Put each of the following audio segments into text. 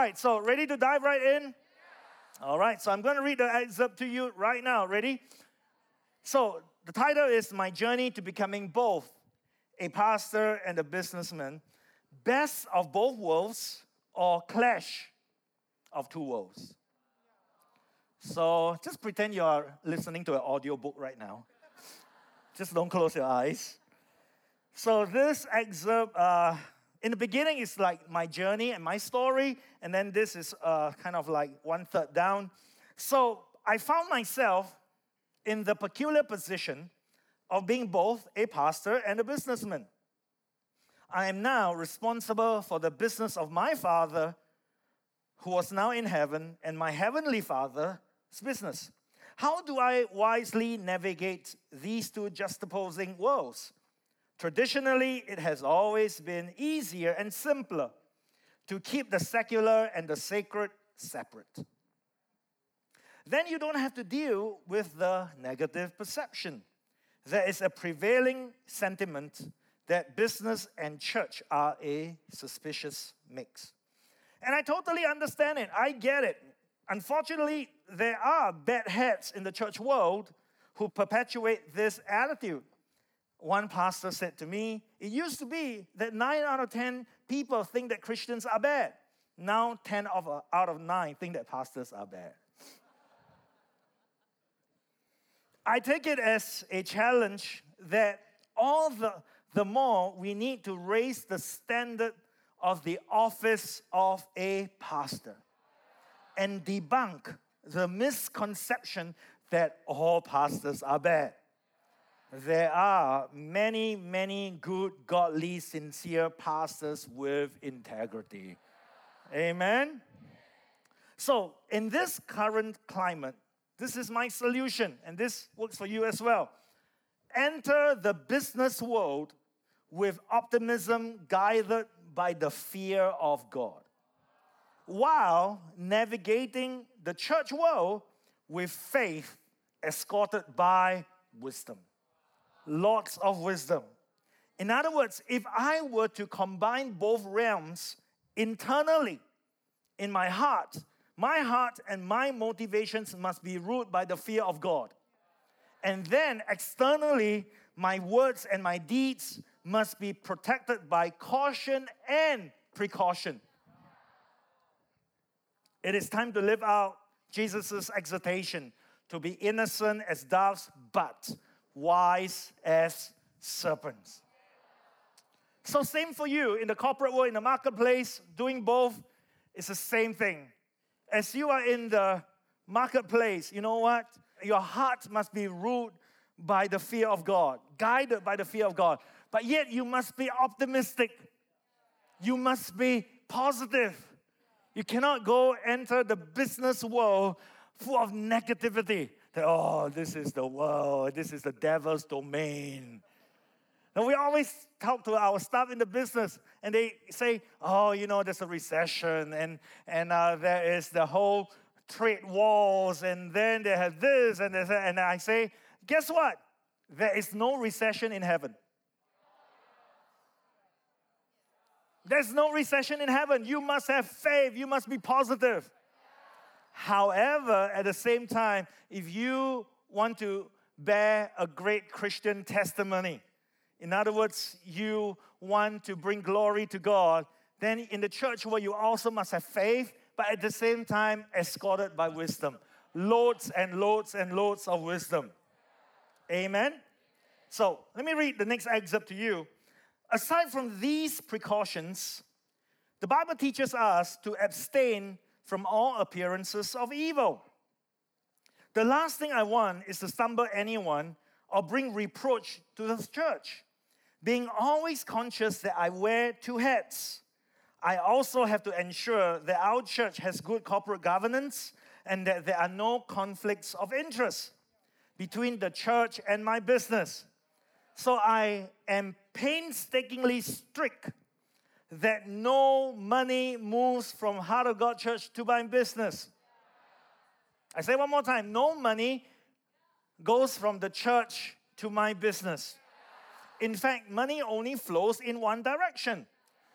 right, so ready to dive right in? All right, so I'm going to read the excerpt to you right now. Ready? So, the title is My Journey to Becoming Both a Pastor and a Businessman Best of Both Worlds or Clash of Two Worlds. So, just pretend you are listening to an audio book right now. just don't close your eyes. So, this excerpt, uh, in the beginning, it's like my journey and my story, and then this is uh, kind of like one third down. So, I found myself in the peculiar position of being both a pastor and a businessman. I am now responsible for the business of my father, who was now in heaven, and my heavenly father's business. How do I wisely navigate these two juxtaposing worlds? Traditionally, it has always been easier and simpler to keep the secular and the sacred separate. Then you don't have to deal with the negative perception. There is a prevailing sentiment that business and church are a suspicious mix. And I totally understand it. I get it. Unfortunately, there are bad heads in the church world who perpetuate this attitude. One pastor said to me, It used to be that nine out of 10 people think that Christians are bad. Now, 10 of, out of 9 think that pastors are bad. I take it as a challenge that all the, the more we need to raise the standard of the office of a pastor and debunk the misconception that all pastors are bad. There are many, many good, godly, sincere pastors with integrity. Amen? So, in this current climate, this is my solution, and this works for you as well. Enter the business world with optimism guided by the fear of God, while navigating the church world with faith escorted by wisdom. Lots of wisdom. In other words, if I were to combine both realms internally in my heart, my heart and my motivations must be ruled by the fear of God. And then externally, my words and my deeds must be protected by caution and precaution. It is time to live out Jesus' exhortation to be innocent as doves, but wise as serpents. So, same for you in the corporate world, in the marketplace, doing both is the same thing. As you are in the marketplace, you know what? Your heart must be ruled by the fear of God, guided by the fear of God. But yet, you must be optimistic. You must be positive. You cannot go enter the business world full of negativity. Oh, this is the world, this is the devil's domain. And we always talk to our staff in the business, and they say, oh, you know, there's a recession, and, and uh, there is the whole trade wars, and then they have this, and, this, and I say, guess what? There is no recession in heaven. There's no recession in heaven. You must have faith. You must be positive. However, at the same time, if you want to bear a great Christian testimony, in other words, you want to bring glory to God, then in the church where you also must have faith, but at the same time, escorted by wisdom. Loads and loads and loads of wisdom. Amen? So, let me read the next excerpt to you aside from these precautions, the Bible teaches us to abstain from all appearances of evil. The last thing I want is to stumble anyone or bring reproach to the church. Being always conscious that I wear two hats, I also have to ensure that our church has good corporate governance and that there are no conflicts of interest between the church and my business. So I am painstakingly strict that no money moves from Heart of God Church to my business. I say one more time no money goes from the church to my business. In fact, money only flows in one direction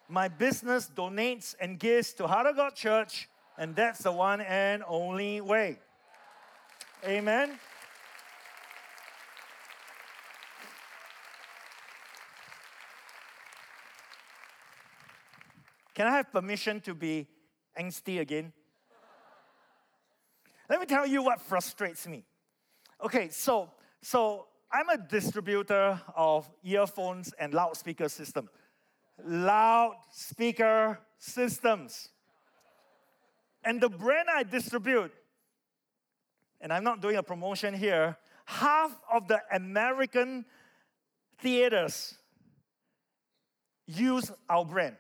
My business donates and gives to Heart of God Church, and that's the one and only way. Amen. Can I have permission to be angsty again? Let me tell you what frustrates me. Okay, so so I'm a distributor of earphones and loudspeaker system. Loudspeaker systems. And the brand I distribute, and I'm not doing a promotion here, half of the American theaters use our brand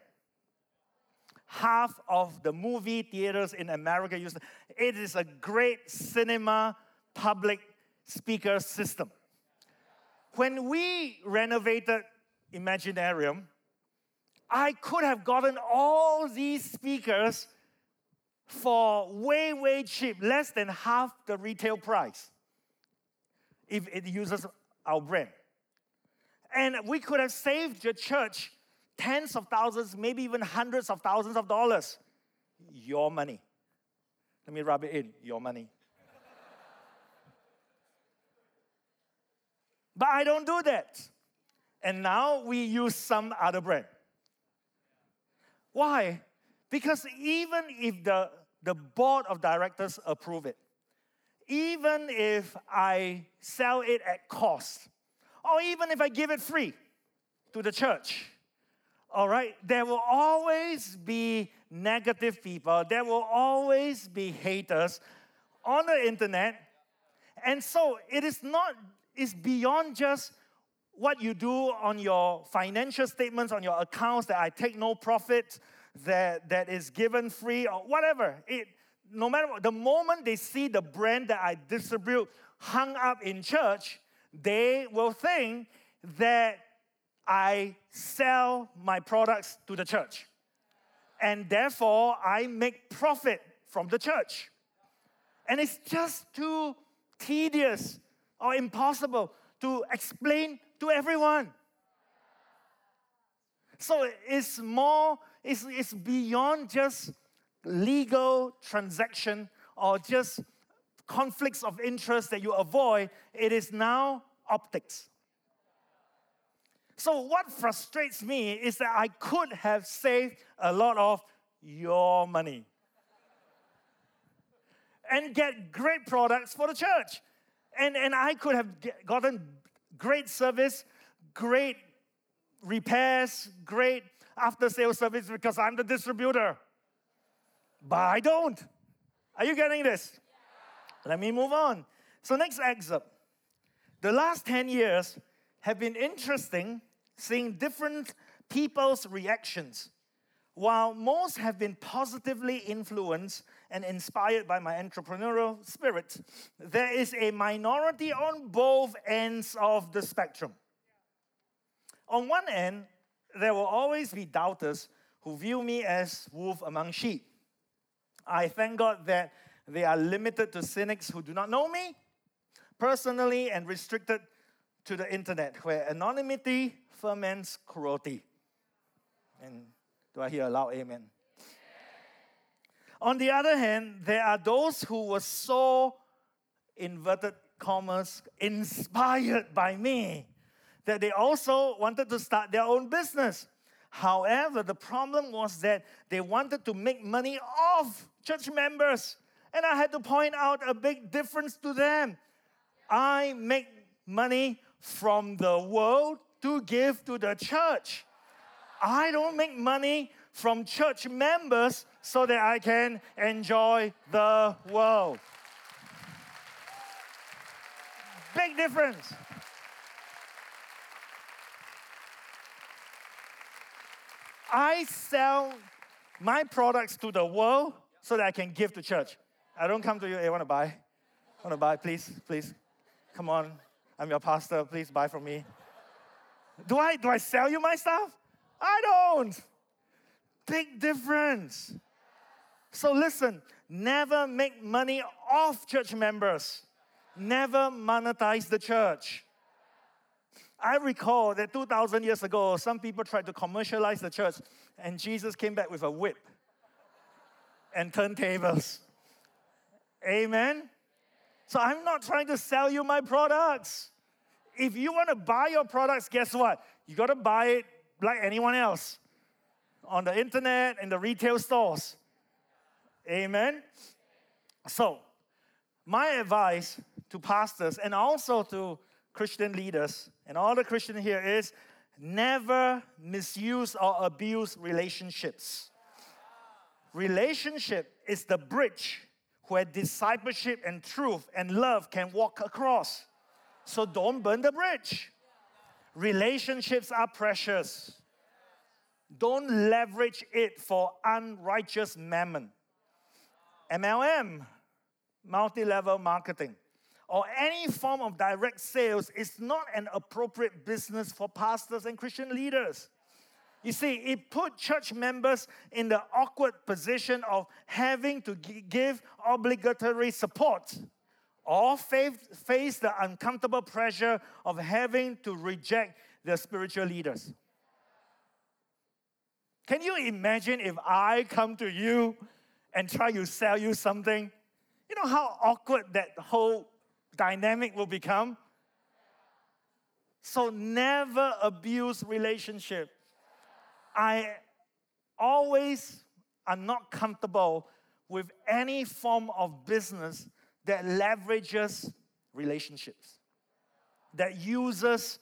half of the movie theaters in America use it. It is a great cinema public speaker system. When we renovated Imaginarium, I could have gotten all these speakers for way, way cheap, less than half the retail price, if it uses our brand. And we could have saved the church tens of thousands, maybe even hundreds of thousands of dollars. Your money. Let me rub it in your money. but I don't do that. And now we use some other brand. Why? Because even if the, the board of directors approve it, even if I sell it at cost, or even if I give it free to the church, all right? There will always be negative people, there will always be haters on the internet. And so it is not, it's beyond just what you do on your financial statements, on your accounts that I take no profit, that, that is given free, or whatever. It, no matter what, the moment they see the brand that I distribute hung up in church, they will think that I sell my products to the church. And therefore, I make profit from the church. And it's just too tedious or impossible to explain to everyone. So it's more, it's, it's beyond just legal transaction or just conflicts of interest that you avoid. It is now optics. So, what frustrates me is that I could have saved a lot of your money and get great products for the church. And, and I could have gotten great service, great repairs, great after sales service because I'm the distributor. But I don't. Are you getting this? Let me move on. So, next excerpt. The last 10 years, have been interesting seeing different people's reactions. While most have been positively influenced and inspired by my entrepreneurial spirit, there is a minority on both ends of the spectrum. On one end, there will always be doubters who view me as wolf among sheep. I thank God that they are limited to cynics who do not know me personally and restricted to the internet, where anonymity ferments cruelty. And do I hear a loud amen? On the other hand, there are those who were so inverted commas inspired by me that they also wanted to start their own business. However, the problem was that they wanted to make money off church members. And I had to point out a big difference to them. I make money from the world to give to the church. I don't make money from church members so that I can enjoy the world. Big difference. I sell my products to the world so that I can give to church. I don't come to you, hey, want to buy? Want to buy? Please, please. Come on. I'm your pastor. Please buy from me. Do I do I sell you my stuff? I don't. Big difference. So listen, never make money off church members. Never monetize the church. I recall that 2,000 years ago, some people tried to commercialize the church, and Jesus came back with a whip and turntables. Amen? So I'm not trying to sell you my products. If you want to buy your products, guess what? You got to buy it like anyone else on the internet and the retail stores. Amen? So, my advice to pastors and also to Christian leaders and all the Christian here is never misuse or abuse relationships. Relationship is the bridge where discipleship and truth and love can walk across. So don't burn the bridge. Relationships are precious. Don't leverage it for unrighteous mammon. MLM, multi level marketing, or any form of direct sales is not an appropriate business for pastors and Christian leaders. You see, it put church members in the awkward position of having to give obligatory support or face the uncomfortable pressure of having to reject their spiritual leaders. Can you imagine if I come to you and try to sell you something? You know how awkward that whole dynamic will become? So never abuse relationship. I always am not comfortable with any form of business that leverages relationships, that uses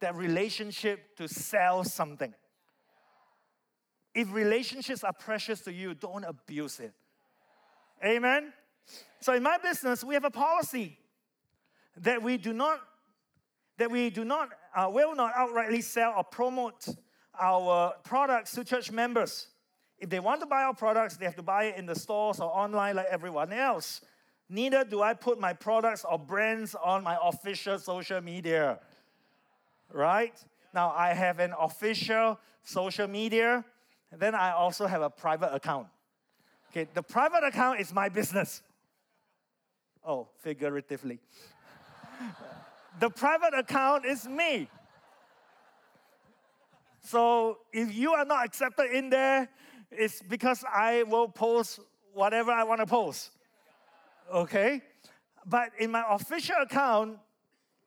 that relationship to sell something. If relationships are precious to you, don't abuse it. Amen? So in my business, we have a policy that we do not that we do not uh, will not outrightly sell or promote our products to church members. If they want to buy our products, they have to buy it in the stores or online like everyone else. Neither do I put my products or brands on my official social media. Right? Now, I have an official social media, then I also have a private account. Okay, the private account is my business. Oh, figuratively. the private account is me. So if you are not accepted in there, it's because I will post whatever I want to post. Okay? But in my official account,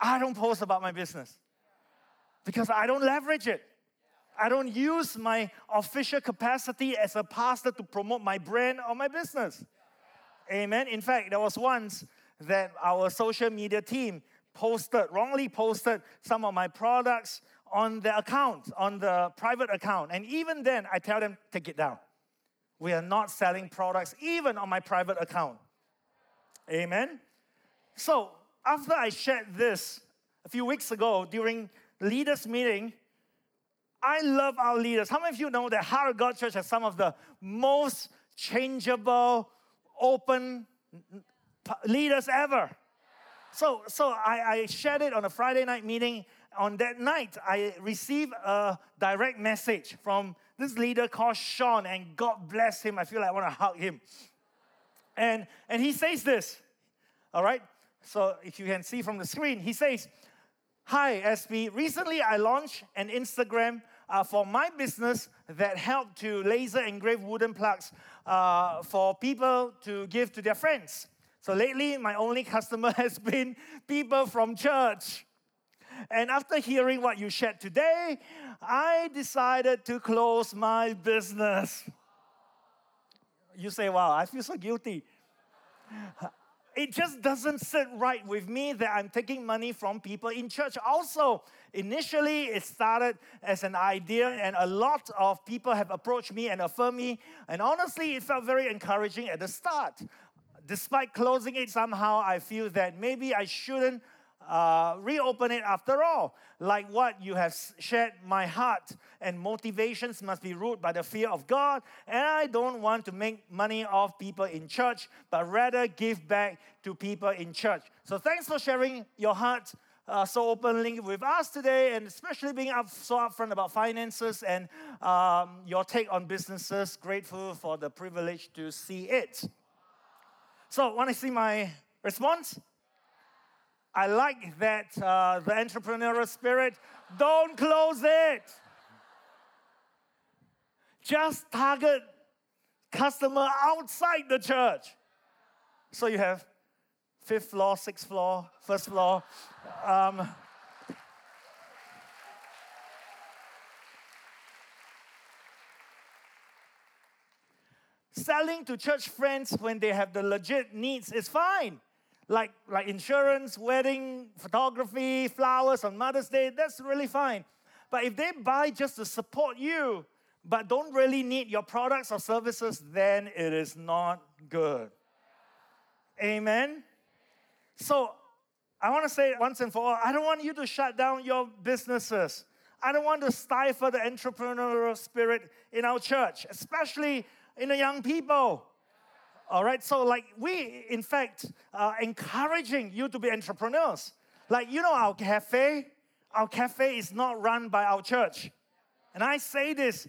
I don't post about my business because I don't leverage it. I don't use my official capacity as a pastor to promote my brand or my business. Amen. In fact, there was once that our social media team posted, wrongly posted some of my products on the account, on the private account. And even then, I tell them, take it down. We are not selling products even on my private account. Amen. So, after I shared this a few weeks ago during leaders' meeting, I love our leaders. How many of you know that Heart of God Church has some of the most changeable, open leaders ever? So, so I, I shared it on a Friday night meeting. On that night, I received a direct message from this leader called Sean, and God bless him. I feel like I want to hug him. And, and he says this, all right? So if you can see from the screen, he says, Hi, SB. Recently, I launched an Instagram uh, for my business that helped to laser engrave wooden plugs uh, for people to give to their friends. So lately, my only customer has been people from church. And after hearing what you shared today, I decided to close my business. You say, wow, I feel so guilty. It just doesn't sit right with me that I'm taking money from people in church. Also, initially it started as an idea, and a lot of people have approached me and affirmed me. And honestly, it felt very encouraging at the start despite closing it, somehow I feel that maybe I shouldn't uh, reopen it after all. Like what you have shared, my heart and motivations must be ruled by the fear of God. And I don't want to make money off people in church, but rather give back to people in church. So thanks for sharing your heart. Uh, so openly with us today, and especially being up so upfront about finances and um, your take on businesses. Grateful for the privilege to see it. So, want to see my response? I like that, uh, the entrepreneurial spirit. Don't close it. Just target customer outside the church. So you have fifth floor, sixth floor, first floor. Um, selling to church friends when they have the legit needs is fine. Like, like insurance, wedding, photography, flowers on Mother's Day, that's really fine. But if they buy just to support you, but don't really need your products or services, then it is not good. Amen? So, I want to say once and for all I don't want you to shut down your businesses. I don't want to stifle the entrepreneurial spirit in our church, especially in the young people. All right, so like we, in fact, are encouraging you to be entrepreneurs. Like, you know, our cafe, our cafe is not run by our church. And I say this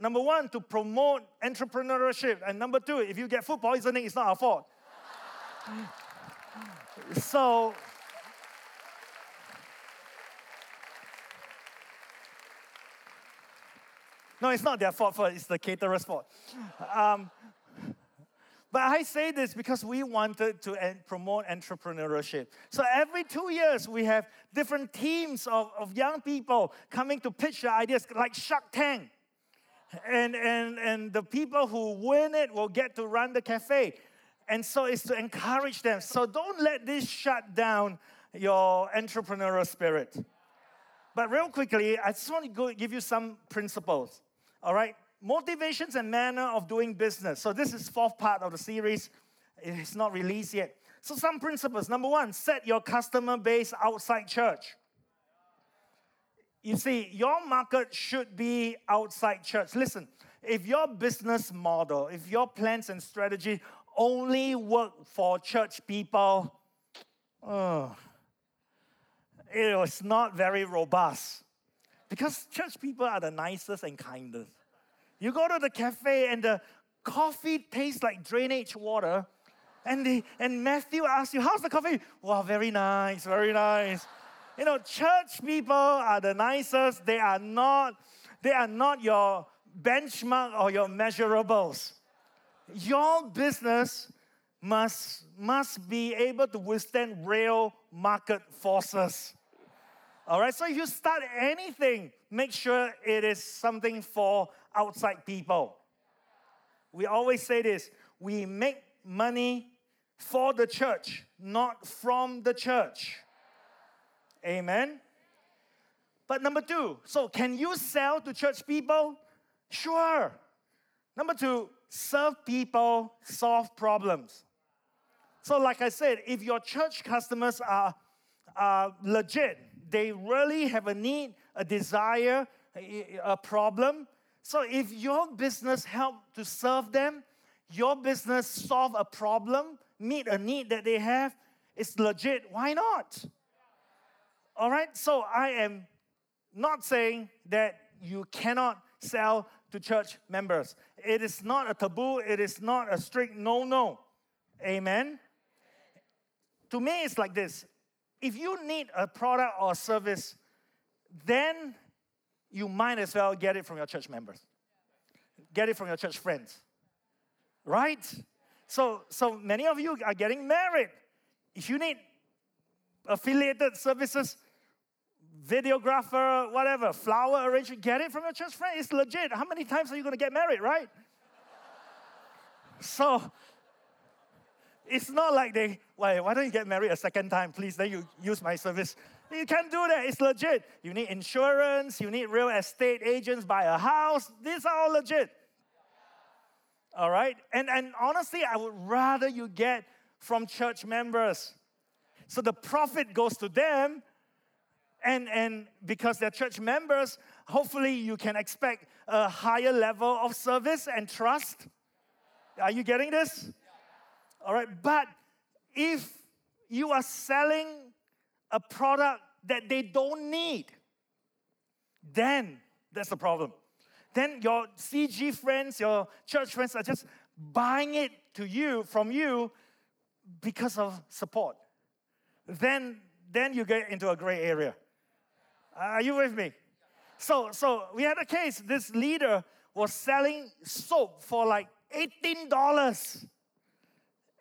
number one, to promote entrepreneurship. And number two, if you get food poisoning, it's not our fault. so, no, it's not their fault, it's the caterer's fault. Um, but I say this because we wanted to promote entrepreneurship. So every two years, we have different teams of, of young people coming to pitch their ideas, like Shark Tank. And, and, and the people who win it will get to run the cafe. And so it's to encourage them. So don't let this shut down your entrepreneurial spirit. But real quickly, I just want to go give you some principles. All right? Motivations and manner of doing business. So this is fourth part of the series. It's not released yet. So some principles. Number one, set your customer base outside church. You see, your market should be outside church. Listen, if your business model, if your plans and strategy only work for church people, oh, it was not very robust. Because church people are the nicest and kindest. You go to the cafe and the coffee tastes like drainage water. And, the, and Matthew asks you, How's the coffee? Wow, very nice, very nice. You know, church people are the nicest. They are not, they are not your benchmark or your measurables. Your business must, must be able to withstand real market forces. All right, so if you start anything, make sure it is something for outside people. We always say this we make money for the church, not from the church. Amen. But number two, so can you sell to church people? Sure. Number two, serve people, solve problems. So, like I said, if your church customers are, are legit, they really have a need, a desire, a, a problem, so if your business help to serve them, your business solve a problem, meet a need that they have, it's legit. Why not? All right? So I am not saying that you cannot sell to church members. It is not a taboo, it is not a strict no no. Amen. To me, it's like this if you need a product or service, then you might as well get it from your church members. Get it from your church friends. Right? So, so many of you are getting married. If you need affiliated services, videographer, whatever, flower arranger, get it from your church friend. It's legit. How many times are you going to get married, right? so, it's not like they, why, why don't you get married a second time, please? Then you use my service. You can't do that. It's legit. You need insurance, you need real estate agents, buy a house. These are all legit. All right? And, and honestly, I would rather you get from church members. So the profit goes to them, and, and because they're church members, hopefully you can expect a higher level of service and trust. Are you getting this? All right, but if you are selling a product that they don't need, then that's the problem. Then your CG friends, your church friends are just buying it to you from you because of support. Then then you get into a gray area. Are you with me? So, so we had a case. This leader was selling soap for like $18.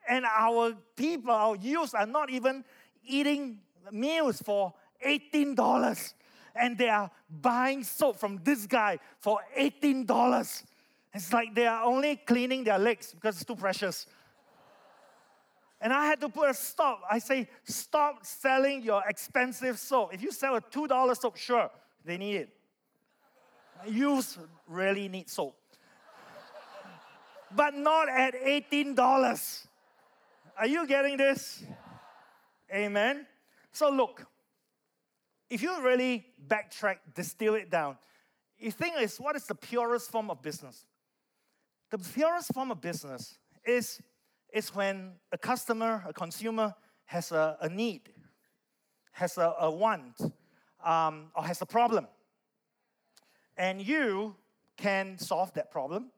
And our people, our youth, are not even eating meals for $18. And they are buying soap from this guy for $18. It's like they are only cleaning their legs because it's too precious. And I had to put a stop. I say, stop selling your expensive soap. If you sell a $2 soap, sure, they need it. Youths really need soap. but not at $18. Are you getting this? Amen. So look, if you really backtrack, distill it down, you think is what is the purest form of business? The purest form of business is, is when a customer, a consumer, has a, a need, has a, a want, um, or has a problem. And you can solve that problem,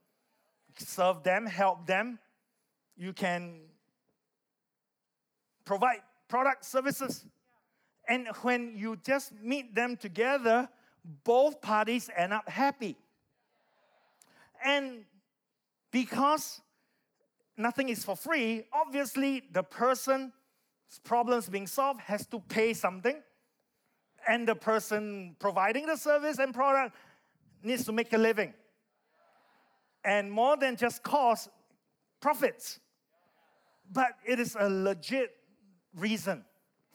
serve them, help them. You can provide product services. And when you just meet them together, both parties end up happy. And because nothing is for free, obviously the person's problems being solved has to pay something. And the person providing the service and product needs to make a living. And more than just cost, profits. But it is a legit reason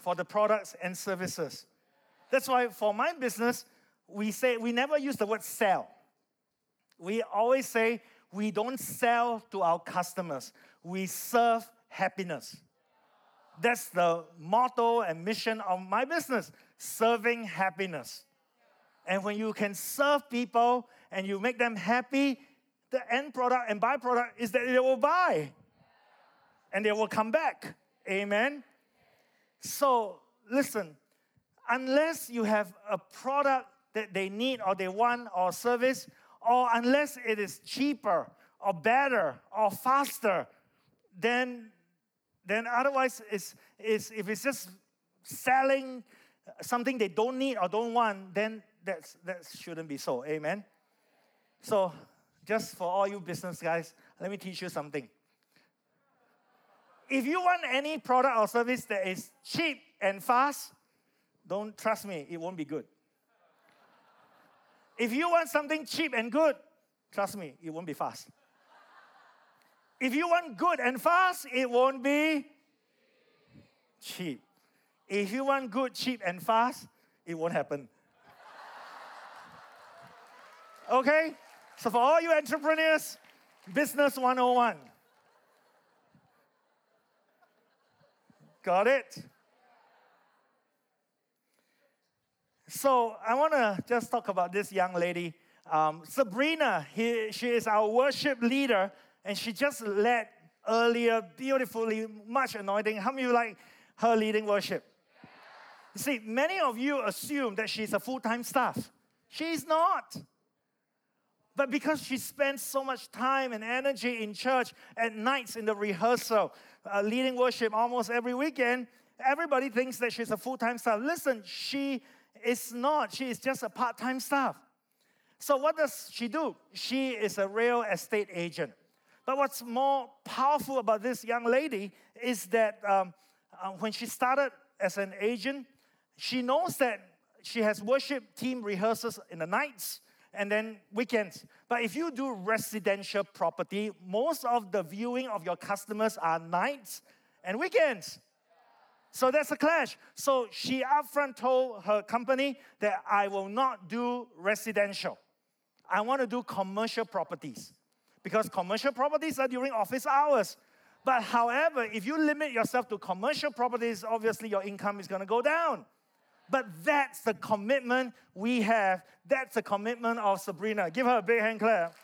for the products and services. That's why for my business, we say we never use the word sell. We always say we don't sell to our customers, we serve happiness. That's the motto and mission of my business serving happiness. And when you can serve people and you make them happy, the end product and byproduct is that they will buy and they will come back. Amen. So, listen, unless you have a product that they need or they want or service, or unless it is cheaper or better or faster, then, then otherwise, it's, it's, if it's just selling something they don't need or don't want, then that's, that shouldn't be so. Amen? So, just for all you business guys, let me teach you something. If you want any product or service that is cheap and fast, don't trust me, it won't be good. If you want something cheap and good, trust me, it won't be fast. If you want good and fast, it won't be cheap. If you want good, cheap, and fast, it won't happen. Okay? So, for all you entrepreneurs, Business 101. Got it? So I want to just talk about this young lady, um, Sabrina. He, she is our worship leader, and she just led earlier beautifully, much anointing. How many of you like her leading worship? You see, many of you assume that she's a full-time staff. She's not. But because she spends so much time and energy in church at nights in the rehearsal, uh, leading worship almost every weekend, everybody thinks that she's a full time staff. Listen, she is not. She is just a part time staff. So, what does she do? She is a real estate agent. But what's more powerful about this young lady is that um, uh, when she started as an agent, she knows that she has worship team rehearsals in the nights and then weekends. But if you do residential property, most of the viewing of your customers are nights and weekends. So that's a clash. So she upfront told her company that I will not do residential. I want to do commercial properties because commercial properties are during office hours. But however, if you limit yourself to commercial properties, obviously your income is going to go down. But that's the commitment we have. That's the commitment of Sabrina. Give her a big hand clap.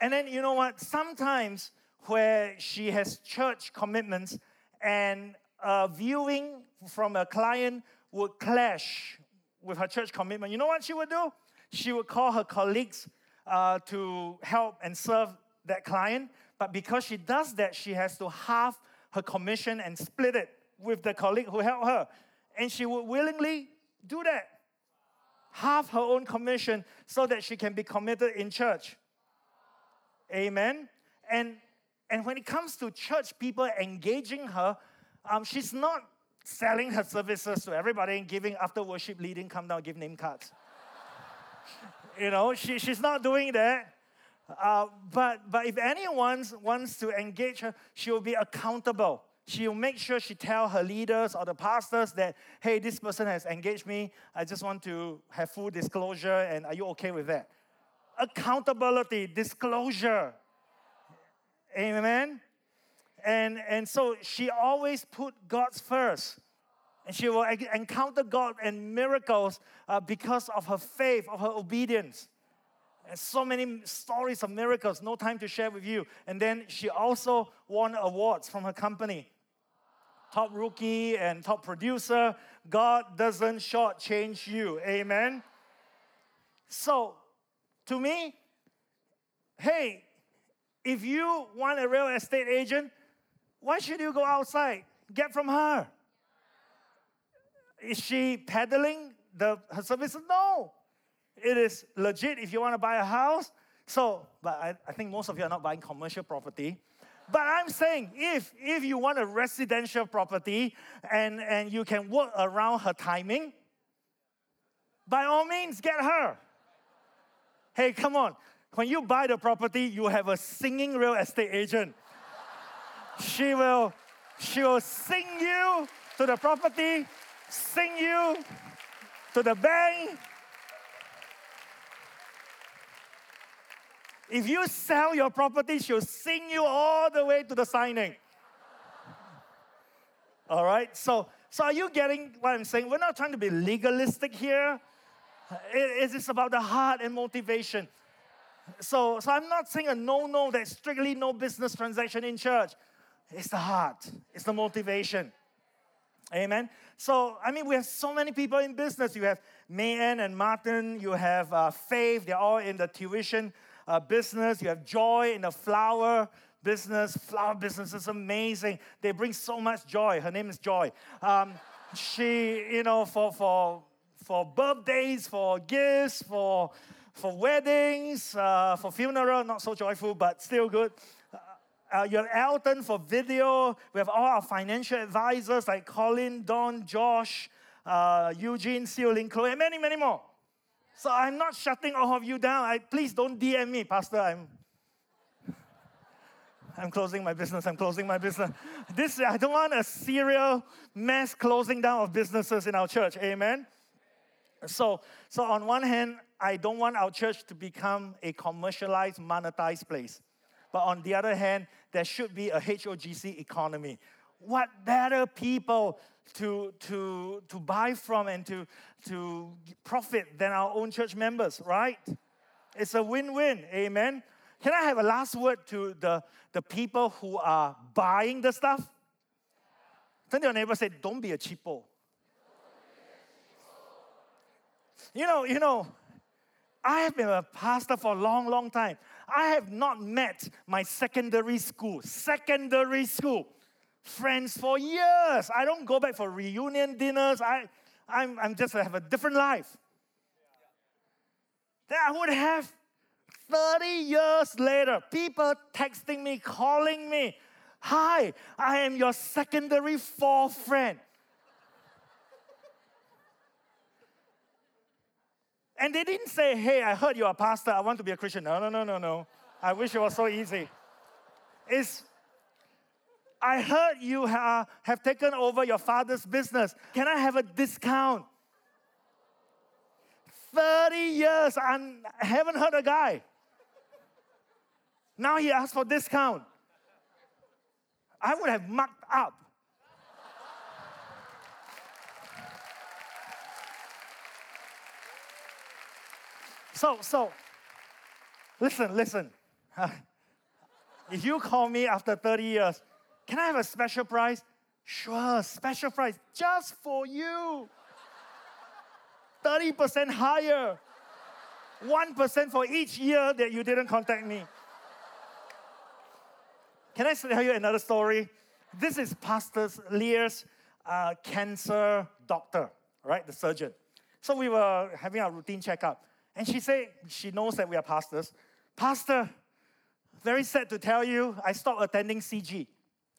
And then you know what? Sometimes where she has church commitments and a viewing from a client would clash with her church commitment, you know what she would do? She would call her colleagues uh, to help and serve that client. But because she does that, she has to halve her commission and split it with the colleague who helped her. And she would willingly do that. Half her own commission so that she can be committed in church. Amen. And and when it comes to church people engaging her, um, she's not selling her services to everybody and giving after worship leading, come down, give name cards. You know, she, she's not doing that. Uh, but, but if anyone wants to engage her, she will be accountable. She'll make sure she tell her leaders or the pastors that, hey, this person has engaged me. I just want to have full disclosure, and are you okay with that? Accountability, disclosure. Amen. And, and so she always put God's first. And she will encounter God and miracles uh, because of her faith, of her obedience. And so many stories of miracles, no time to share with you. And then she also won awards from her company top rookie and top producer. God doesn't shortchange you. Amen. So, to me, hey, if you want a real estate agent, why should you go outside? Get from her. Is she peddling the, her services? No. It is legit if you want to buy a house. So, but I, I think most of you are not buying commercial property. But I'm saying if if you want a residential property and, and you can work around her timing, by all means get her. Hey, come on. When you buy the property, you have a singing real estate agent. she will she will sing you to the property, sing you to the bank, If you sell your property, she'll sing you all the way to the signing. all right? So, so are you getting what I'm saying? We're not trying to be legalistic here. It is about the heart and motivation. So, so I'm not saying a no-no that's strictly no business transaction in church. It's the heart. It's the motivation. Amen. So, I mean, we have so many people in business. You have Mayan and Martin. You have uh, Faith. They're all in the tuition uh, business. You have joy in the flower business. Flower business is amazing. They bring so much joy. Her name is Joy. Um, she, you know, for, for, for birthdays, for gifts, for, for weddings, uh, for funeral, not so joyful, but still good. Uh, you have Elton for video. We have all our financial advisors like Colin, Don, Josh, uh, Eugene, Seoling, Chloe, and many, many more. So I'm not shutting all of you down. I, please don't DM me, Pastor. I'm I'm closing my business. I'm closing my business. This I don't want a serial mass closing down of businesses in our church. Amen. So, so on one hand, I don't want our church to become a commercialized, monetized place. But on the other hand, there should be a HOGC economy. What better people to, to, to buy from and to, to profit than our own church members, right? It's a win win. Amen. Can I have a last word to the, the people who are buying the stuff? Turn to your neighbor say, Don't be a cheapo. You know, you know, I have been a pastor for a long, long time. I have not met my secondary school, secondary school friends for years. I don't go back for reunion dinners. I, I'm, I'm just have a different life. Then I would have 30 years later, people texting me, calling me, Hi, I am your secondary four friend. And they didn't say, Hey, I heard you're a pastor. I want to be a Christian. No, no, no, no, no. I wish it was so easy. It's I heard you ha- have taken over your father's business. Can I have a discount? 30 years, I haven't heard a guy. Now he asks for discount. I would have mucked up. So, so, listen, listen. if you call me after 30 years, can I have a special price? Sure, special price just for you. 30% higher. 1% for each year that you didn't contact me. Can I tell you another story? This is Pastor Lia's uh, cancer doctor, right? The surgeon. So we were having a routine checkup. And she said, she knows that we are pastors. Pastor, very sad to tell you, I stopped attending CG,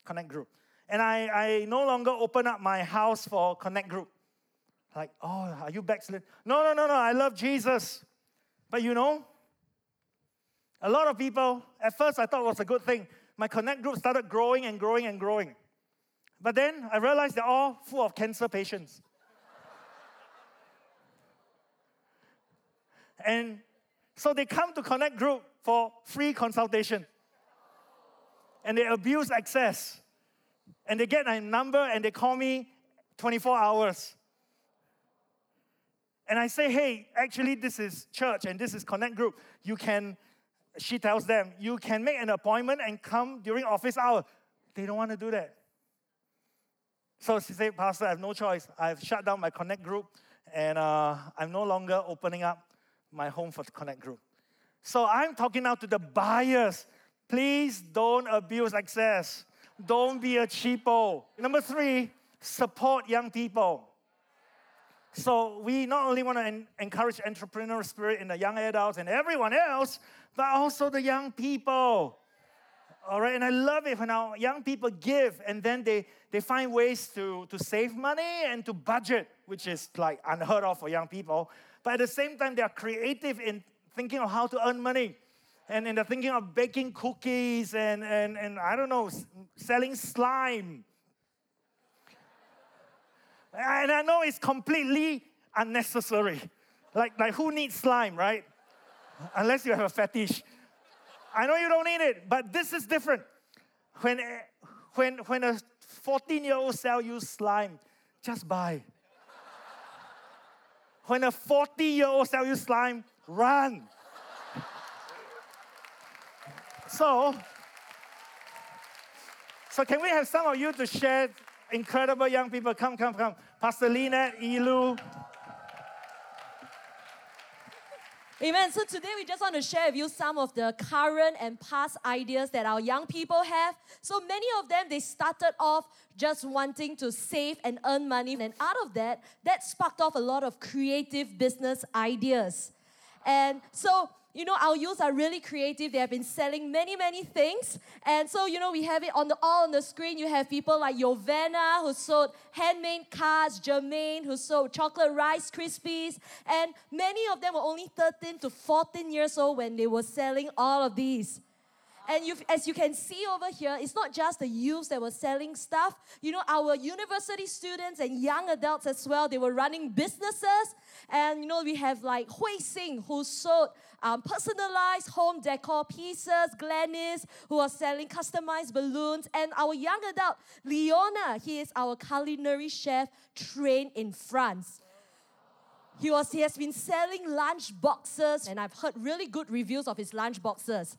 Connect Group. And I, I no longer open up my house for Connect Group. Like, oh, are you backslid? No, no, no, no, I love Jesus. But you know, a lot of people, at first I thought it was a good thing. My Connect Group started growing and growing and growing. But then I realized they're all full of cancer patients. And so they come to Connect Group for free consultation. And they abuse access. And they get my number and they call me 24 hours. And I say, hey, actually, this is church and this is Connect Group. You can, she tells them, you can make an appointment and come during office hour. They don't want to do that. So she said, Pastor, I have no choice. I've shut down my Connect Group and uh, I'm no longer opening up my home for the Connect Group. So I'm talking now to the buyers. Please don't abuse access. Don't be a cheapo. Number three, support young people. So we not only want to en- encourage entrepreneurial spirit in the young adults and everyone else, but also the young people. All right, and I love it when our young people give and then they, they find ways to, to save money and to budget, which is like unheard of for young people. But at the same time, they are creative in thinking of how to earn money. And, they're thinking of baking cookies and, and, and I don't know, selling slime. And I know it's completely unnecessary. Like, like who needs slime, right? Unless you have a fetish. I know you don't need it, but this is different. When, when, when a 14 year old sells you slime, just buy. When a 40 year old sells you slime, run. so, so can we have some of you to share incredible young people? Come, come, come. Pastor Lynette, Ilu. Amen. So today we just want to share with you some of the current and past ideas that our young people have. So many of them they started off just wanting to save and earn money and out of that that sparked off a lot of creative business ideas. And so you know, our youth are really creative. They have been selling many, many things. And so, you know, we have it on the all on the screen. You have people like Yovana who sold handmade cards, Jermaine who sold chocolate rice krispies, and many of them were only 13 to 14 years old when they were selling all of these. And as you can see over here, it's not just the youths that were selling stuff. You know, our university students and young adults as well, they were running businesses. And, you know, we have like Hui Sing, who sold um, personalized home decor pieces, Glennis, who are selling customized balloons, and our young adult, Leona, he is our culinary chef trained in France. He, was, he has been selling lunch boxes, and I've heard really good reviews of his lunch boxes.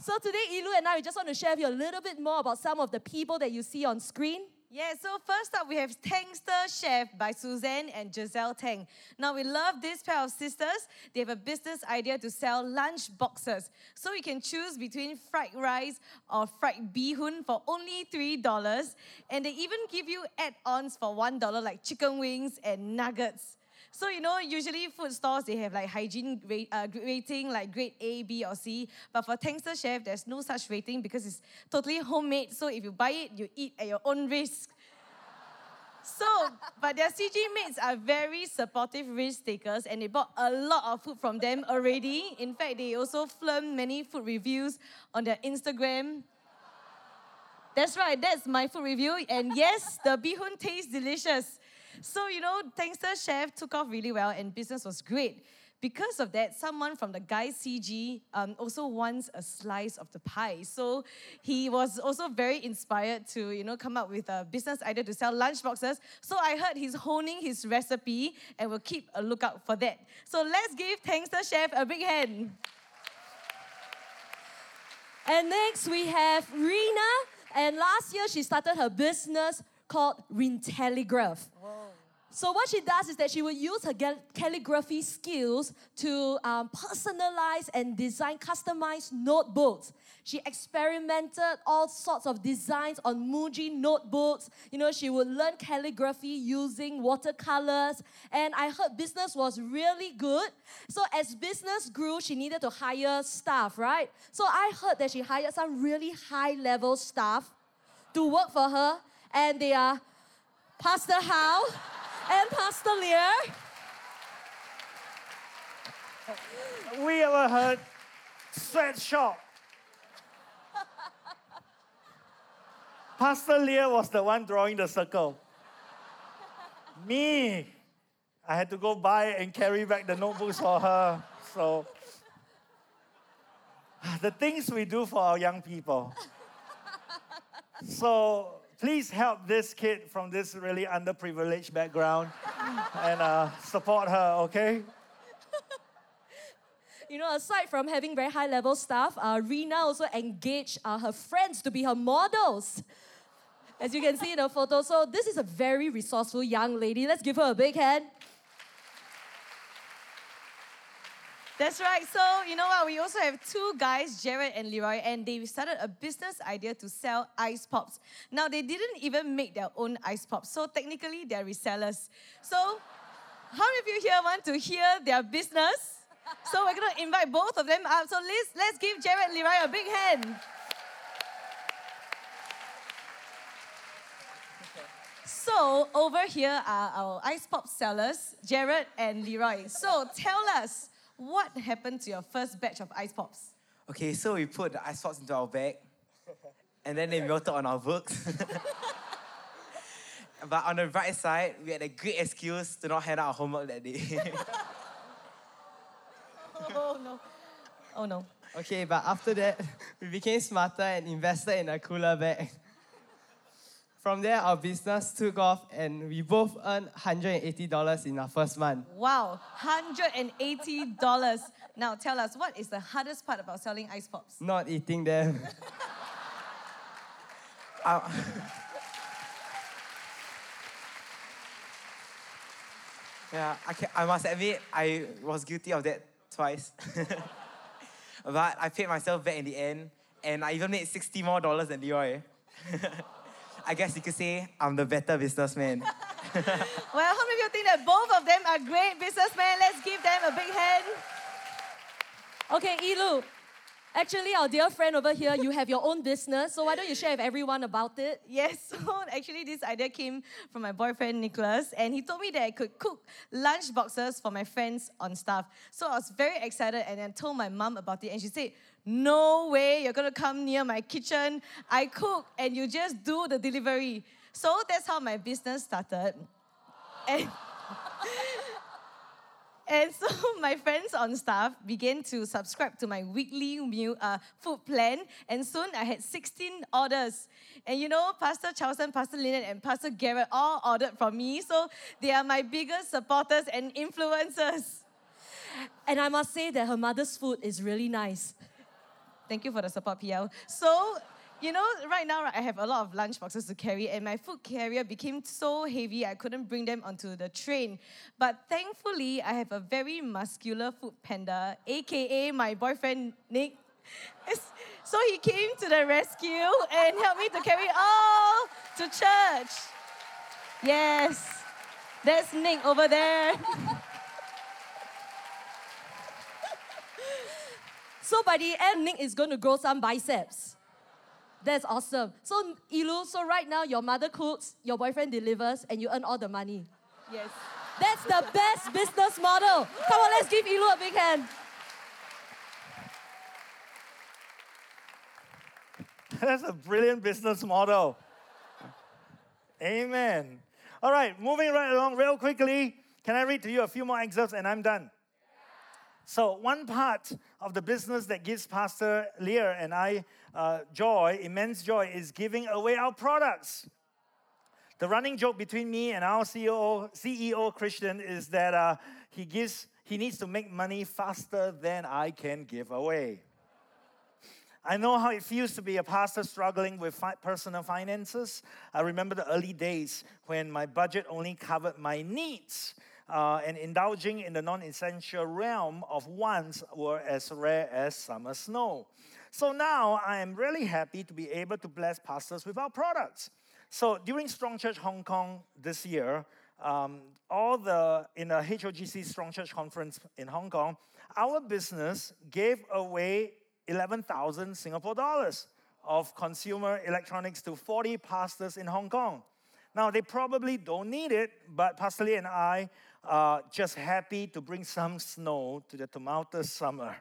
So today, Ilu and I just want to share with you a little bit more about some of the people that you see on screen. Yeah, so first up we have Tangster Chef by Suzanne and Giselle Tang. Now we love this pair of sisters. They have a business idea to sell lunch boxes. So you can choose between fried rice or fried hoon for only $3. And they even give you add-ons for $1 like chicken wings and nuggets. So, you know, usually food stores, they have like hygiene rate, uh, rating, like grade A, B, or C. But for Tangster Chef, there's no such rating because it's totally homemade. So if you buy it, you eat at your own risk. So, but their CG mates are very supportive risk takers and they bought a lot of food from them already. In fact, they also filmed many food reviews on their Instagram. That's right, that's my food review. And yes, the hoon tastes delicious. So, you know, Tangster Chef took off really well and business was great. Because of that, someone from the Guy CG um, also wants a slice of the pie. So he was also very inspired to, you know, come up with a business idea to sell lunch boxes. So I heard he's honing his recipe and we'll keep a lookout for that. So let's give Tangster Chef a big hand. And next we have Rena. And last year she started her business called Rintelegraph. So what she does is that she will use her calligraphy skills to um, personalize and design customized notebooks. She experimented all sorts of designs on Muji notebooks. You know, she would learn calligraphy using watercolors. And I heard business was really good. So as business grew, she needed to hire staff, right? So I heard that she hired some really high level staff to work for her. And they are Pastor How and Pastor Lia. We ever heard sweatshop? Pastor Lia was the one drawing the circle. Me, I had to go buy and carry back the notebooks for her. So, the things we do for our young people. So, please help this kid from this really underprivileged background and uh, support her, okay? You know, aside from having very high level staff, uh, Rena also engaged uh, her friends to be her models. As you can see in the photo. So, this is a very resourceful young lady. Let's give her a big hand. That's right. So, you know what? We also have two guys, Jared and Leroy, and they started a business idea to sell ice pops. Now, they didn't even make their own ice pops. So, technically, they're resellers. So, how many of you here want to hear their business? So, we're going to invite both of them up. So, let's, let's give Jared and Leroy a big hand. So, over here are our ice pop sellers, Jared and Leroy. So, tell us what happened to your first batch of ice pops? Okay, so we put the ice pops into our bag, and then they melted on our books. but on the right side, we had a great excuse to not hand out our homework that day. Oh no. Oh no. Okay, but after that, we became smarter and invested in a cooler bag. From there, our business took off and we both earned $180 in our first month. Wow, $180. Now tell us, what is the hardest part about selling ice pops? Not eating them. Uh, yeah, I, can, I must admit, I was guilty of that twice. but I paid myself back in the end, and I even made 60 more dollars than Leroy. I guess you could say I'm the better businessman. well, how many of you think that both of them are great businessmen? Let's give them a big hand. Okay, Ilu. Actually, our dear friend over here, you have your own business, so why don't you share with everyone about it? Yes, so actually, this idea came from my boyfriend Nicholas, and he told me that I could cook lunch boxes for my friends on staff. So I was very excited, and then told my mom about it, and she said, No way, you're gonna come near my kitchen. I cook, and you just do the delivery. So that's how my business started. And And so my friends on staff began to subscribe to my weekly meal uh, food plan, and soon I had 16 orders. And you know, Pastor Charleston, Pastor Lynette, and Pastor Garrett all ordered from me, so they are my biggest supporters and influencers. And I must say that her mother's food is really nice. Thank you for the support, PL. So you know, right now right, I have a lot of lunch boxes to carry, and my food carrier became so heavy I couldn't bring them onto the train. But thankfully, I have a very muscular food panda, aka my boyfriend Nick. So he came to the rescue and helped me to carry all to church. Yes, that's Nick over there. So by the end, Nick is going to grow some biceps. That's awesome. So, Ilu, so right now your mother cooks, your boyfriend delivers, and you earn all the money. Yes. That's the best business model. Come on, let's give Ilu a big hand. That's a brilliant business model. Amen. All right, moving right along real quickly. Can I read to you a few more excerpts and I'm done? So, one part of the business that gives Pastor Lia and I uh, joy, immense joy, is giving away our products. The running joke between me and our CEO, CEO Christian is that uh, he gives he needs to make money faster than I can give away. I know how it feels to be a pastor struggling with fi- personal finances. I remember the early days when my budget only covered my needs. Uh, and indulging in the non essential realm of wants were as rare as summer snow. So now I am really happy to be able to bless pastors with our products. So during Strong Church Hong Kong this year, um, all the in the HOGC Strong Church Conference in Hong Kong, our business gave away 11,000 Singapore dollars of consumer electronics to 40 pastors in Hong Kong. Now, they probably don't need it, but Pastor Lia and I are just happy to bring some snow to the tumultuous summer.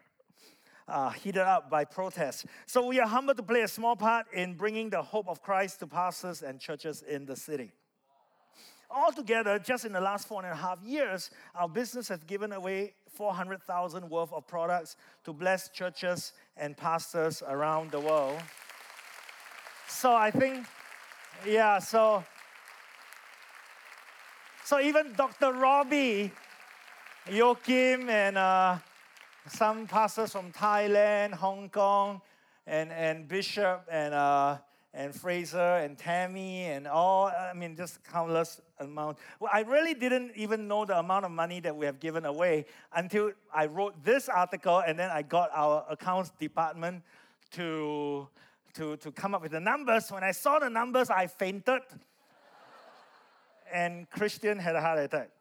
Uh, heated up by protests. So we are humbled to play a small part in bringing the hope of Christ to pastors and churches in the city. Altogether, just in the last four and a half years, our business has given away 400,000 worth of products to bless churches and pastors around the world. So I think, yeah, so so even Dr. Robbie, Joachim, and uh, some pastors from Thailand, Hong Kong, and, and Bishop, and, uh, and Fraser, and Tammy, and all, I mean, just countless amount. Well, I really didn't even know the amount of money that we have given away until I wrote this article, and then I got our accounts department to, to, to come up with the numbers. When I saw the numbers, I fainted and Christian had a heart attack.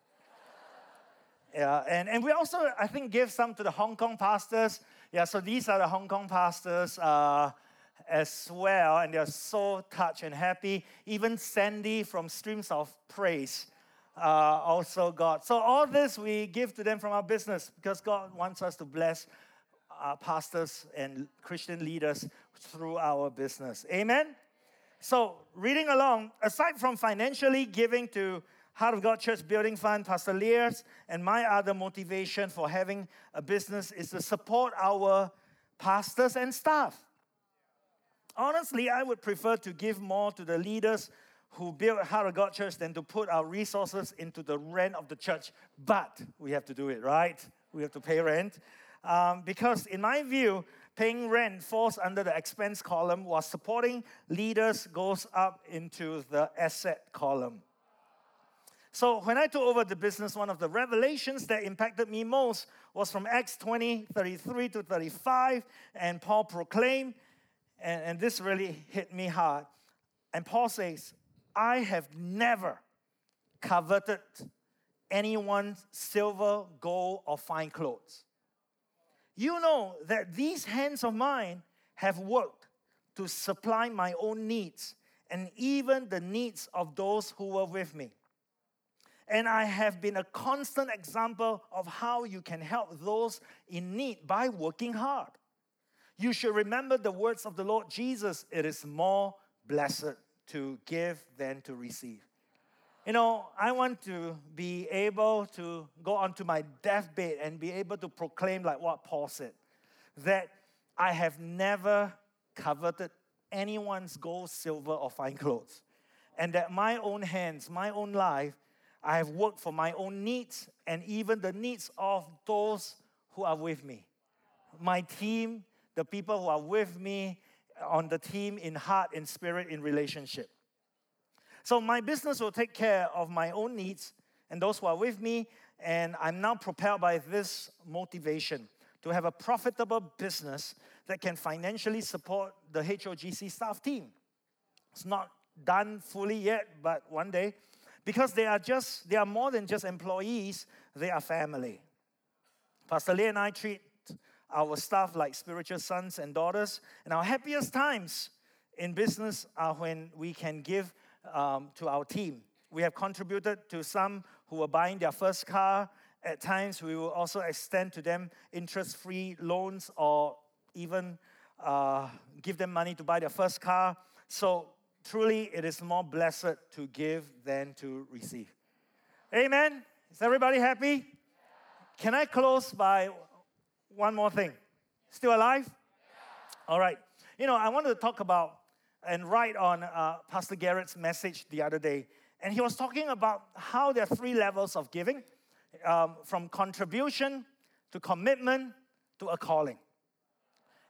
Yeah, and, and we also, I think, gave some to the Hong Kong pastors. Yeah, so these are the Hong Kong pastors uh, as well, and they're so touched and happy. Even Sandy from Streams of Praise uh, also got. So all this we give to them from our business because God wants us to bless pastors and Christian leaders through our business. Amen. So, reading along, aside from financially giving to Heart of God Church Building Fund, Pastor Lia's, and my other motivation for having a business is to support our pastors and staff. Honestly, I would prefer to give more to the leaders who build Heart of God Church than to put our resources into the rent of the church. But we have to do it, right? We have to pay rent. Um, because, in my view, paying rent falls under the expense column, while supporting leaders goes up into the asset column. So when I took over the business, one of the revelations that impacted me most was from Acts 20, 33 to 35, and Paul proclaimed, and, and this really hit me hard. And Paul says, I have never coveted anyone's silver, gold, or fine clothes you know that these hands of mine have worked to supply my own needs and even the needs of those who were with me. And I have been a constant example of how you can help those in need by working hard. You should remember the words of the Lord Jesus it is more blessed to give than to receive. You know, I want to be able to go onto my deathbed and be able to proclaim, like what Paul said, that I have never coveted anyone's gold, silver, or fine clothes. And that my own hands, my own life, I have worked for my own needs and even the needs of those who are with me. My team, the people who are with me on the team in heart, in spirit, in relationship. So my business will take care of my own needs and those who are with me. And I'm now propelled by this motivation to have a profitable business that can financially support the HOGC staff team. It's not done fully yet, but one day, because they are just, they are more than just employees, they are family. Pastor Lia and I treat our staff like spiritual sons and daughters, and our happiest times in business are when we can give um, to our team. We have contributed to some who are buying their first car. At times, we will also extend to them interest free loans or even uh, give them money to buy their first car. So, truly, it is more blessed to give than to receive. Amen. Is everybody happy? Can I close by one more thing? Still alive? All right. You know, I want to talk about and write on uh, Pastor Garrett's message the other day. And he was talking about how there are three levels of giving um, from contribution to commitment to a calling.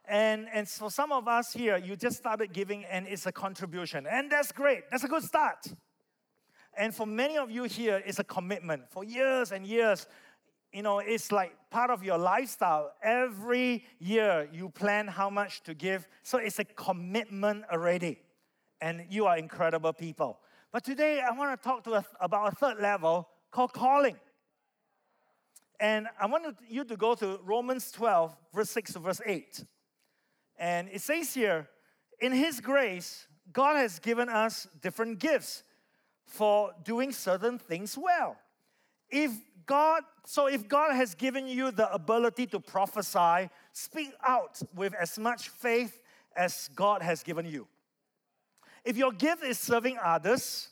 And, and for some of us here, you just started giving and it's a contribution. And that's great. That's a good start. And for many of you here, it's a commitment. For years and years, you know, it's like part of your lifestyle. Every year you plan how much to give. So it's a commitment already. And you are incredible people. But today I want to talk to us about a third level called calling. And I want you to go to Romans 12, verse 6 to verse 8. And it says here, in His grace, God has given us different gifts for doing certain things well. If God, so if God has given you the ability to prophesy, speak out with as much faith as God has given you. If your gift is serving others,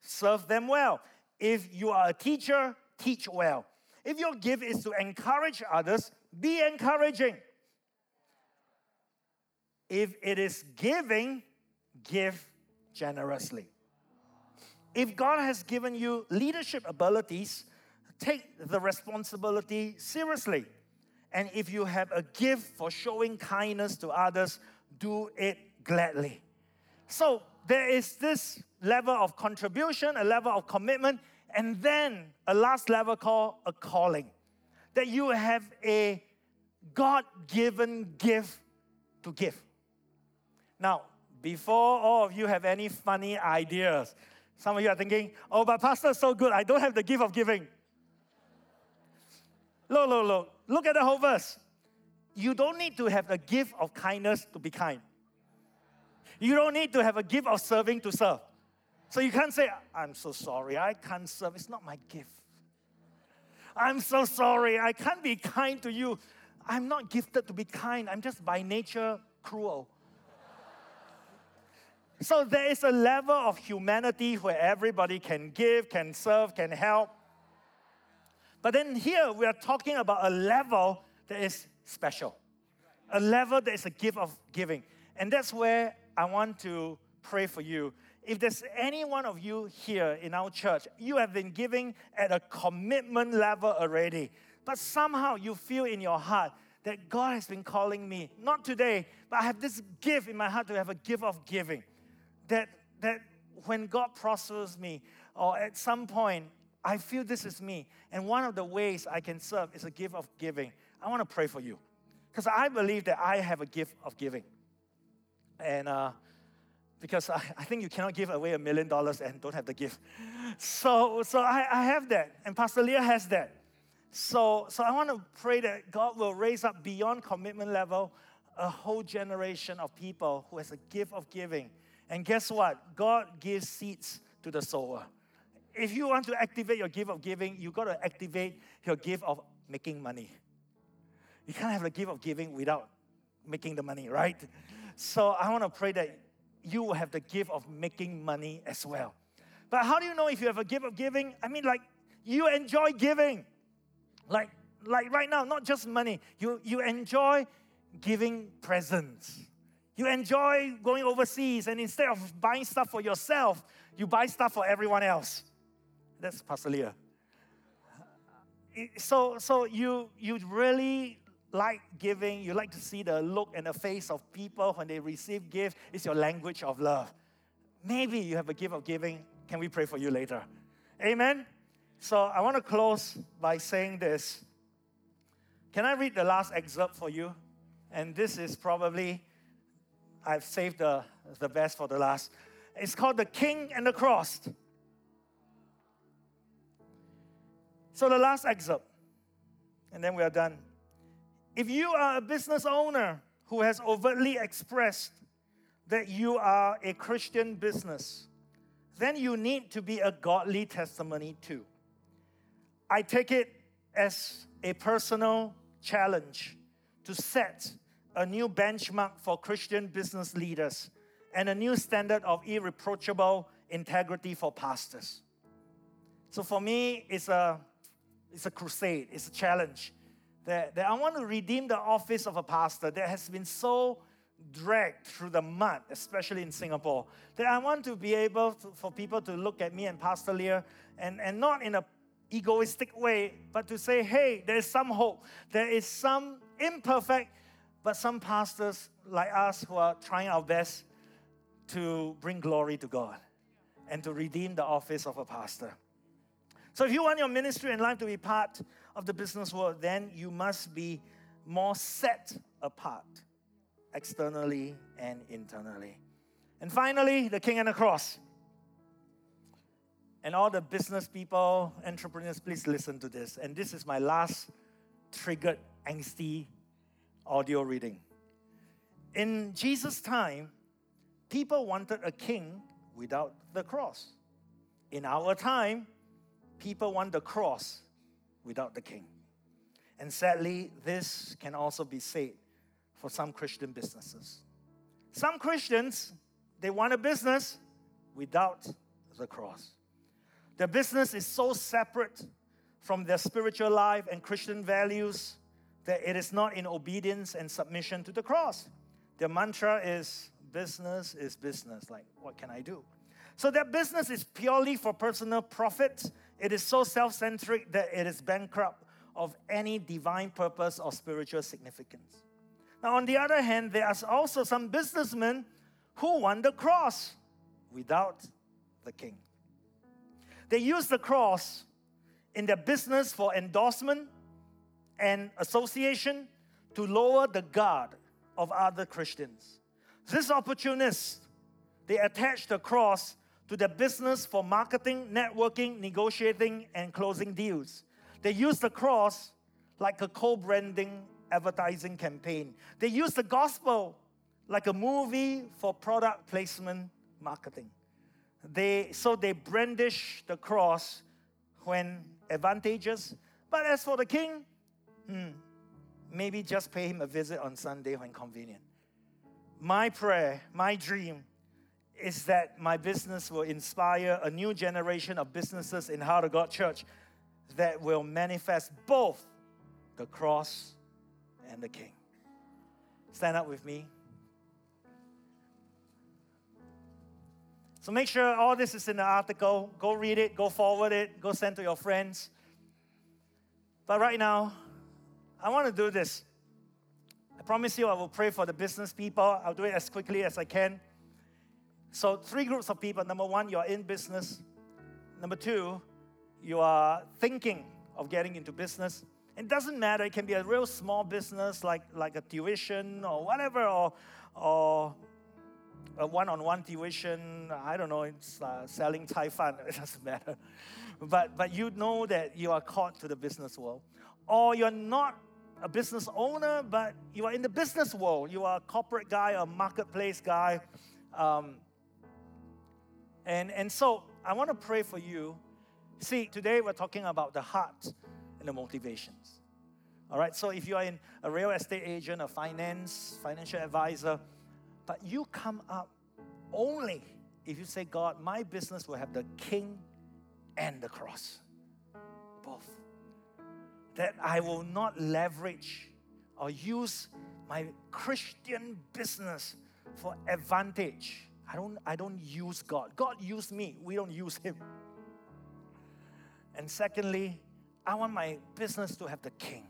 serve them well. If you are a teacher, teach well. If your gift is to encourage others, be encouraging. If it is giving, give generously. If God has given you leadership abilities, take the responsibility seriously. And if you have a gift for showing kindness to others, do it gladly. So there is this level of contribution, a level of commitment, and then a last level called a calling. That you have a God given gift to give. Now, before all of you have any funny ideas, some of you are thinking, oh, but Pastor, so good, I don't have the gift of giving. Look, look, look. Look at the whole verse. You don't need to have a gift of kindness to be kind. You don't need to have a gift of serving to serve. So you can't say, I'm so sorry, I can't serve. It's not my gift. I'm so sorry, I can't be kind to you. I'm not gifted to be kind, I'm just by nature cruel. So there is a level of humanity where everybody can give, can serve, can help. But then here we are talking about a level that is special, a level that is a gift of giving. And that's where I want to pray for you. If there's any one of you here in our church, you have been giving at a commitment level already, but somehow you feel in your heart that God has been calling me, not today, but I have this gift in my heart to have a gift of giving that, that when God prospers me, or at some point, I feel this is me. And one of the ways I can serve is a gift of giving. I want to pray for you. Because I believe that I have a gift of giving. And uh, because I, I think you cannot give away a million dollars and don't have the gift. So, so I, I have that. And Pastor Lia has that. So, so I want to pray that God will raise up beyond commitment level a whole generation of people who has a gift of giving and guess what? God gives seeds to the sower. If you want to activate your gift of giving, you got to activate your gift of making money. You can't have the gift of giving without making the money, right? So I want to pray that you will have the gift of making money as well. But how do you know if you have a gift of giving? I mean, like you enjoy giving. Like, like right now, not just money. You you enjoy giving presents. You enjoy going overseas, and instead of buying stuff for yourself, you buy stuff for everyone else. That's Pastor Lia. So, so you, you really like giving, you like to see the look and the face of people when they receive gift. It's your language of love. Maybe you have a gift of giving. Can we pray for you later? Amen? So I want to close by saying this. Can I read the last excerpt for you? And this is probably I've saved the, the best for the last. It's called The King and the Cross. So, the last excerpt, and then we are done. If you are a business owner who has overtly expressed that you are a Christian business, then you need to be a godly testimony too. I take it as a personal challenge to set a new benchmark for Christian business leaders and a new standard of irreproachable integrity for pastors. So for me, it's a, it's a crusade, it's a challenge that, that I want to redeem the office of a pastor that has been so dragged through the mud, especially in Singapore, that I want to be able to, for people to look at me and Pastor Lia and, and not in a egoistic way, but to say, hey, there is some hope. There is some imperfect but some pastors like us who are trying our best to bring glory to God and to redeem the office of a pastor. So, if you want your ministry and life to be part of the business world, then you must be more set apart externally and internally. And finally, the king and the cross. And all the business people, entrepreneurs, please listen to this. And this is my last triggered, angsty audio reading. In Jesus' time, people wanted a king without the cross. In our time, people want the cross without the king. And sadly, this can also be said for some Christian businesses. Some Christians, they want a business without the cross. Their business is so separate from their spiritual life and Christian values that it is not in obedience and submission to the cross. Their mantra is business is business. Like, what can I do? So their business is purely for personal profit. It is so self centric that it is bankrupt of any divine purpose or spiritual significance. Now, on the other hand, there are also some businessmen who want the cross without the king. They use the cross in their business for endorsement and association to lower the guard of other Christians. These opportunists, they attach the cross to their business for marketing, networking, negotiating, and closing deals. They use the cross like a co branding advertising campaign. They use the gospel like a movie for product placement marketing. They, so they brandish the cross when advantageous. But as for the king, hmm, maybe just pay him a visit on Sunday when convenient. My prayer, my dream, is that my business will inspire a new generation of businesses in Heart of God Church that will manifest both the cross and the king. Stand up with me. So make sure all this is in the article. Go read it, go forward it, go send to your friends. But right now, I want to do this. I promise you I will pray for the business people. I'll do it as quickly as I can. So, three groups of people. Number one, you're in business. Number two, you are thinking of getting into business. It doesn't matter, it can be a real small business like, like a tuition or whatever, or, or a one-on-one tuition. I don't know. It's uh, selling Thai fan. It doesn't matter. But but you know that you are called to the business world, or you're not a business owner, but you are in the business world. You are a corporate guy, a marketplace guy, um, and and so I want to pray for you. See, today we're talking about the heart and the motivations. All right. So if you are in a real estate agent, a finance financial advisor but you come up only if you say, God, my business will have the king and the cross. Both. That I will not leverage or use my Christian business for advantage. I don't, I don't use God. God used me. We don't use Him. And secondly, I want my business to have the king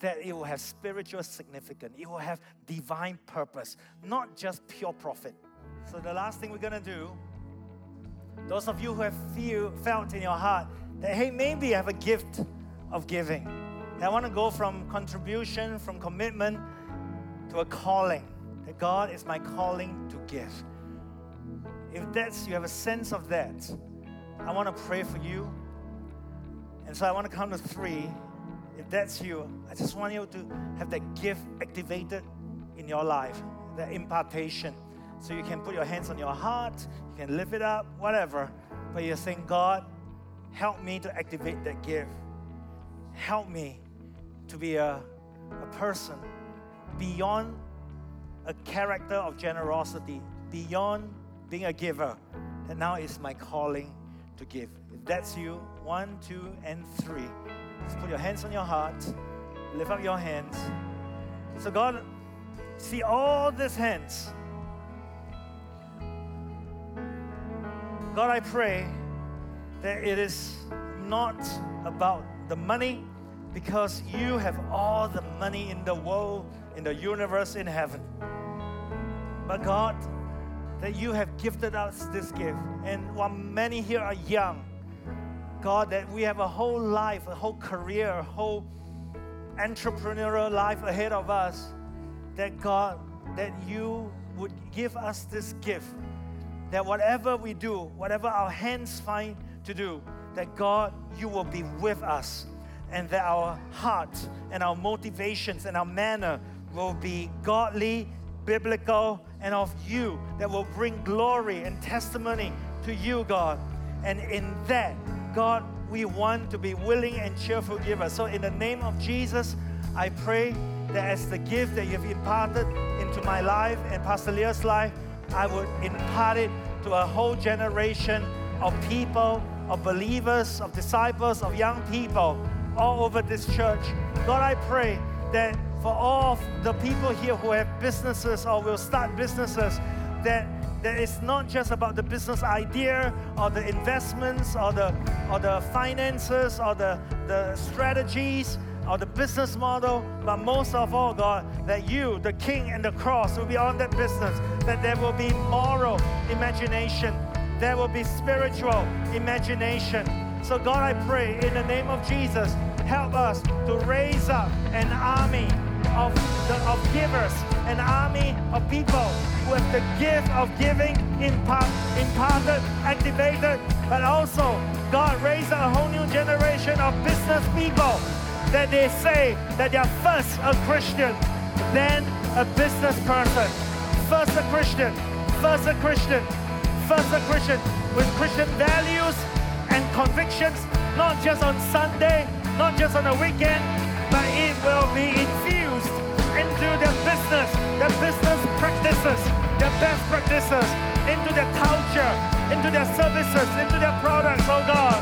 that it will have spiritual significance, it will have divine purpose, not just pure profit. So, the last thing we're gonna do, those of you who have feel, felt in your heart that, hey, maybe I have a gift of giving. I wanna go from contribution, from commitment to a calling. That God is my calling to give. If that's, you have a sense of that, I wanna pray for you. And so I wanna count to three. If that's you, I just want you to have that gift activated in your life, that impartation. So you can put your hands on your heart, you can lift it up, whatever. But you're saying, God, help me to activate that gift. Help me to be a, a person beyond a character of generosity, beyond being a giver. And now is my calling to give. If that's you, one, two, and three. Just put your hands on your heart, lift up your hands. So, God, see all these hands. God, I pray that it is not about the money because you have all the money in the world in the universe in heaven. But God, that you have gifted us this gift. And while many here are young, God, that we have a whole life, a whole career, a whole entrepreneurial life ahead of us, that God, that you would give us this gift. That whatever we do, whatever our hands find to do, that God, you will be with us. And that our heart and our motivations and our manner will be godly, biblical, and of you that will bring glory and testimony to you, God. And in that, God, we want to be willing and cheerful givers. So, in the name of Jesus, I pray that as the gift that you've imparted into my life and Pastor Lia's life, I would impart it to a whole generation of people, of believers, of disciples, of young people all over this church. God, I pray that for all the people here who have businesses or will start businesses, that that it's not just about the business idea or the investments or the or the finances or the, the strategies or the business model, but most of all, God, that you, the King and the cross, will be on that business, that there will be moral imagination, there will be spiritual imagination. So, God, I pray in the name of Jesus, help us to raise up an army of, the, of givers, an army of people who have the gift of giving impart, imparted, activated, but also, God, raised a whole new generation of business people that they say that they're first a Christian, then a business person. First a Christian, first a Christian, first a Christian with Christian values and convictions, not just on Sunday, not just on a weekend, will be infused into their business, their business practices, their best practices, into their culture, into their services, into their products, oh God.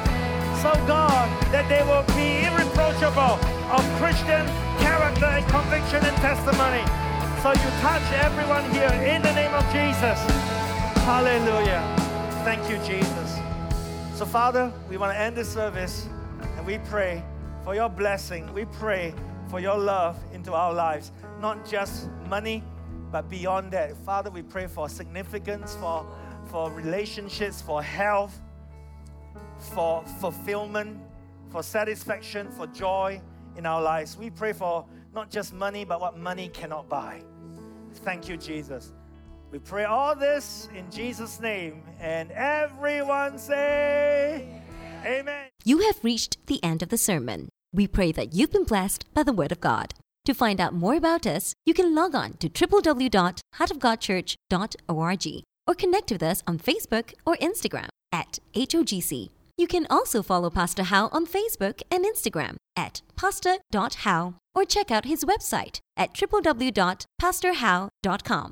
So God, that they will be irreproachable of Christian character and conviction and testimony. So you touch everyone here in the name of Jesus. Hallelujah. Thank you, Jesus. So, Father, we want to end this service and we pray for your blessing. We pray for your love into our lives. Not just money, but beyond that. Father, we pray for significance, for, for relationships, for health, for fulfillment, for satisfaction, for joy in our lives. We pray for not just money, but what money cannot buy. Thank you, Jesus. We pray all this in Jesus' name. And everyone say, Amen. You have reached the end of the sermon. We pray that you've been blessed by the Word of God. To find out more about us, you can log on to www.heartofgodchurch.org or connect with us on Facebook or Instagram at HOGC. You can also follow Pastor How on Facebook and Instagram at pastor.how or check out his website at www.pastorhow.com.